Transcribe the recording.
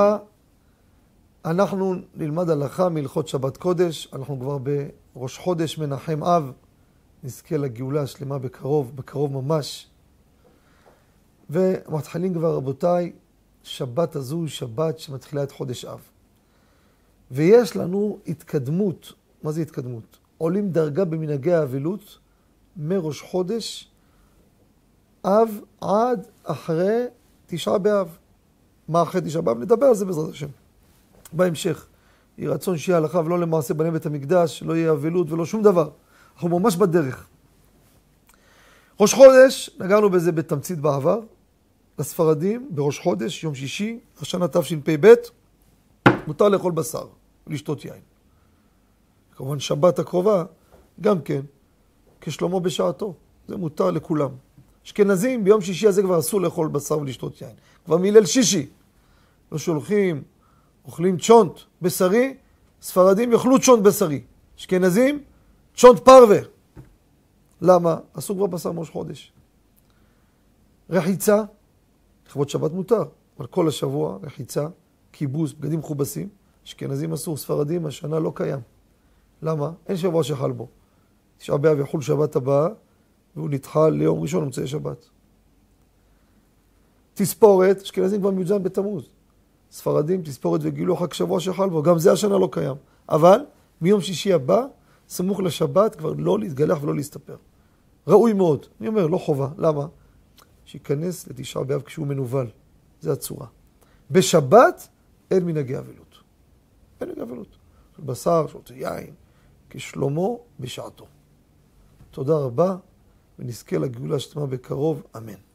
הלכה, אנחנו נלמד הלכה מהלכות שבת קודש, אנחנו כבר בראש חודש מנחם אב, נזכה לגאולה השלמה בקרוב, בקרוב ממש. ומתחילים כבר, רבותיי, שבת הזו היא שבת שמתחילה את חודש אב. ויש לנו התקדמות, מה זה התקדמות? עולים דרגה במנהגי האבלות מראש חודש אב עד אחרי תשעה באב. מה אחרי תשעה באב? נדבר על זה בעזרת השם. בהמשך. יהי רצון שיהיה הלכה ולא למעשה בנה בית המקדש, לא יהיה אבלות ולא שום דבר. אנחנו ממש בדרך. ראש חודש, נגענו בזה בתמצית בעבר, לספרדים בראש חודש, יום שישי, השנה תשפ"ב, מותר לאכול בשר ולשתות יין. כמובן שבת הקרובה, גם כן, כשלמה בשעתו, זה מותר לכולם. אשכנזים, ביום שישי הזה כבר אסור לאכול בשר ולשתות יין. כבר מליל שישי. לא שולחים, אוכלים צ'ונט בשרי, ספרדים יאכלו צ'ונט בשרי. אשכנזים, צ'ונט פרווה. למה? אסור כבר בשר מראש חודש. רחיצה, לכבוד שבת מותר, אבל כל השבוע רחיצה, כיבוס, בגדים מכובסים. אשכנזים אסור, ספרדים השנה לא קיים. למה? אין שבוע שחל בו. תשעה באב יחול שבת הבאה, והוא נדחה ליום ראשון, מוצאי שבת. תספורת, אשכנזים כבר מי"ז בתמוז. ספרדים, תספורת וגילו חג שבוע שחל בו, גם זה השנה לא קיים. אבל מיום שישי הבא, סמוך לשבת, כבר לא להתגלח ולא להסתפר. ראוי מאוד. אני אומר, לא חובה. למה? שייכנס לתשעה באב כשהוא מנוול. זה הצורה. בשבת אין מנהגי אבלות. אין מנהגי אבלות. בשר, שותה יין, כשלמה בשעתו. תודה רבה, ונזכה לגאולה השלמה בקרוב, אמן.